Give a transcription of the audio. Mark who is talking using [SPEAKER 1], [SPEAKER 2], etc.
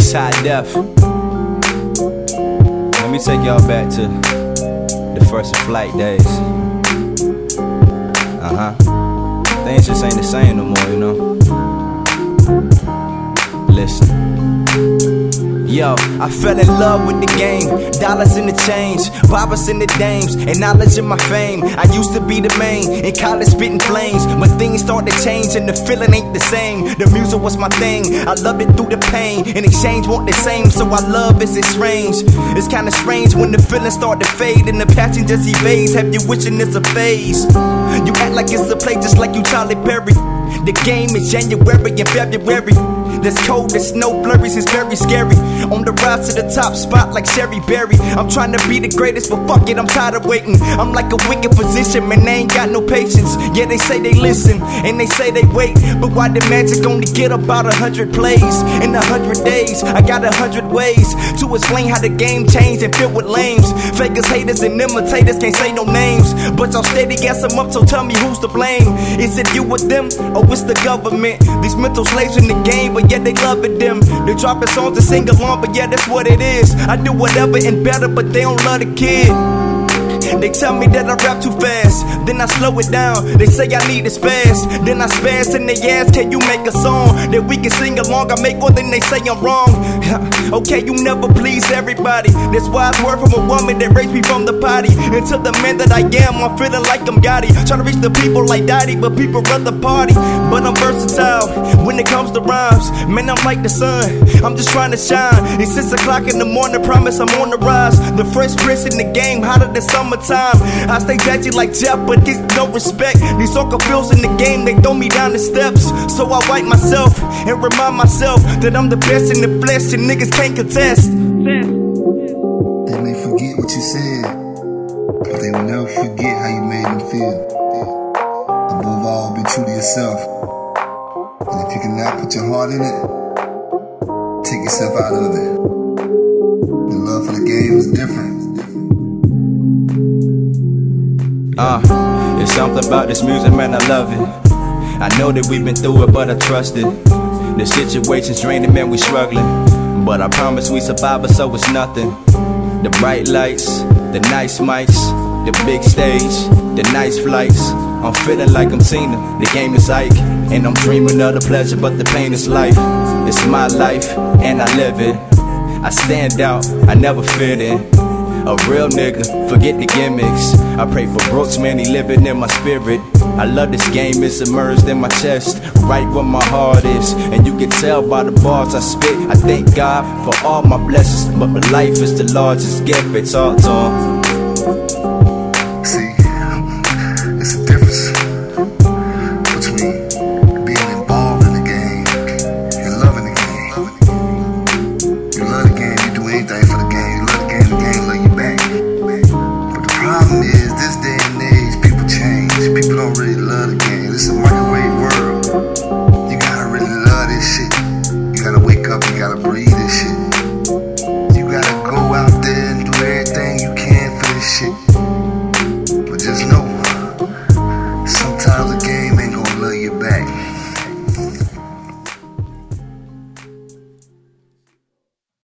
[SPEAKER 1] It's high def. Let me take y'all back to the first flight days. Uh huh. Things just ain't the same no more, you know. Listen. Yo, I fell in love with the game. Dollars in the change, bobbers in the dames, and knowledge in my fame. I used to be the main, in college spitting flames. But started and the feeling ain't the same. The music was my thing, I loved it through the pain. In exchange, want the same, so I love is strange. It's kinda strange when the feelings start to fade, and the passion just evades. Have you wishing it's a phase? You act like it's a play, just like you Charlie Berry. The game is January and February. There's cold, there's snow blurries, it's very scary. On the rise to the top spot like Sherry Berry. I'm trying to be the greatest, but fuck it, I'm tired of waiting. I'm like a wicked physician, man, they ain't got no patience. Yeah, they say they listen, and they say they wait. But why the magic only get about a hundred plays? In a hundred days, I got a hundred ways to explain how the game changed and filled with lames. Fakers, haters, and imitators can't say no names. But y'all steady gas them up, so tell me who's to blame. Is it you or them, or it's the government? These mental slaves in the game, but yeah, they loving them. They dropping songs to sing along, but yeah, that's what it is. I do whatever and better, but they don't love the kid. They tell me that I rap too fast, then I slow it down. They say I need to spaz, then I spaz and they ask, Can you make a song that we can sing along? I make more than they say I'm wrong. okay, you never please everybody. That's it's word from a woman that raised me from the potty. Until the man that I am, I'm feeling like I'm Gotti. Trying to reach the people like Daddy, but people run the party. But I'm versatile when it comes to rhymes. Man, I'm like the sun, I'm just trying to shine. It's 6 o'clock in the morning, promise I'm on the rise. The fresh prince in the game, hotter than summertime. I stay judgy like Jeff, but there's no respect. These soccer fields in the game, they throw me down the steps. So I wipe myself and remind myself that I'm the best in the flesh and niggas can't contest.
[SPEAKER 2] They may forget what you said, but they will never forget how you made them feel. Above all, be true to yourself. And if you cannot put your heart in it, take yourself out of it. The love for the game is different.
[SPEAKER 1] Uh, it's something about this music, man, I love it. I know that we've been through it, but I trust it. The situation's draining, man, we struggling. But I promise we survive it, so it's nothing. The bright lights, the nice mics, the big stage, the nice flights. I'm feeling like I'm Tina. The game is Ike, and I'm dreaming of the pleasure, but the pain is life. It's my life, and I live it. I stand out, I never fit in. A real nigga, forget the gimmicks. I pray for Brooks, man, he living in my spirit. I love this game, it's immersed in my chest, right where my heart is. And you can tell by the bars I spit. I thank God for all my blessings, but my life is the largest gift. It's all to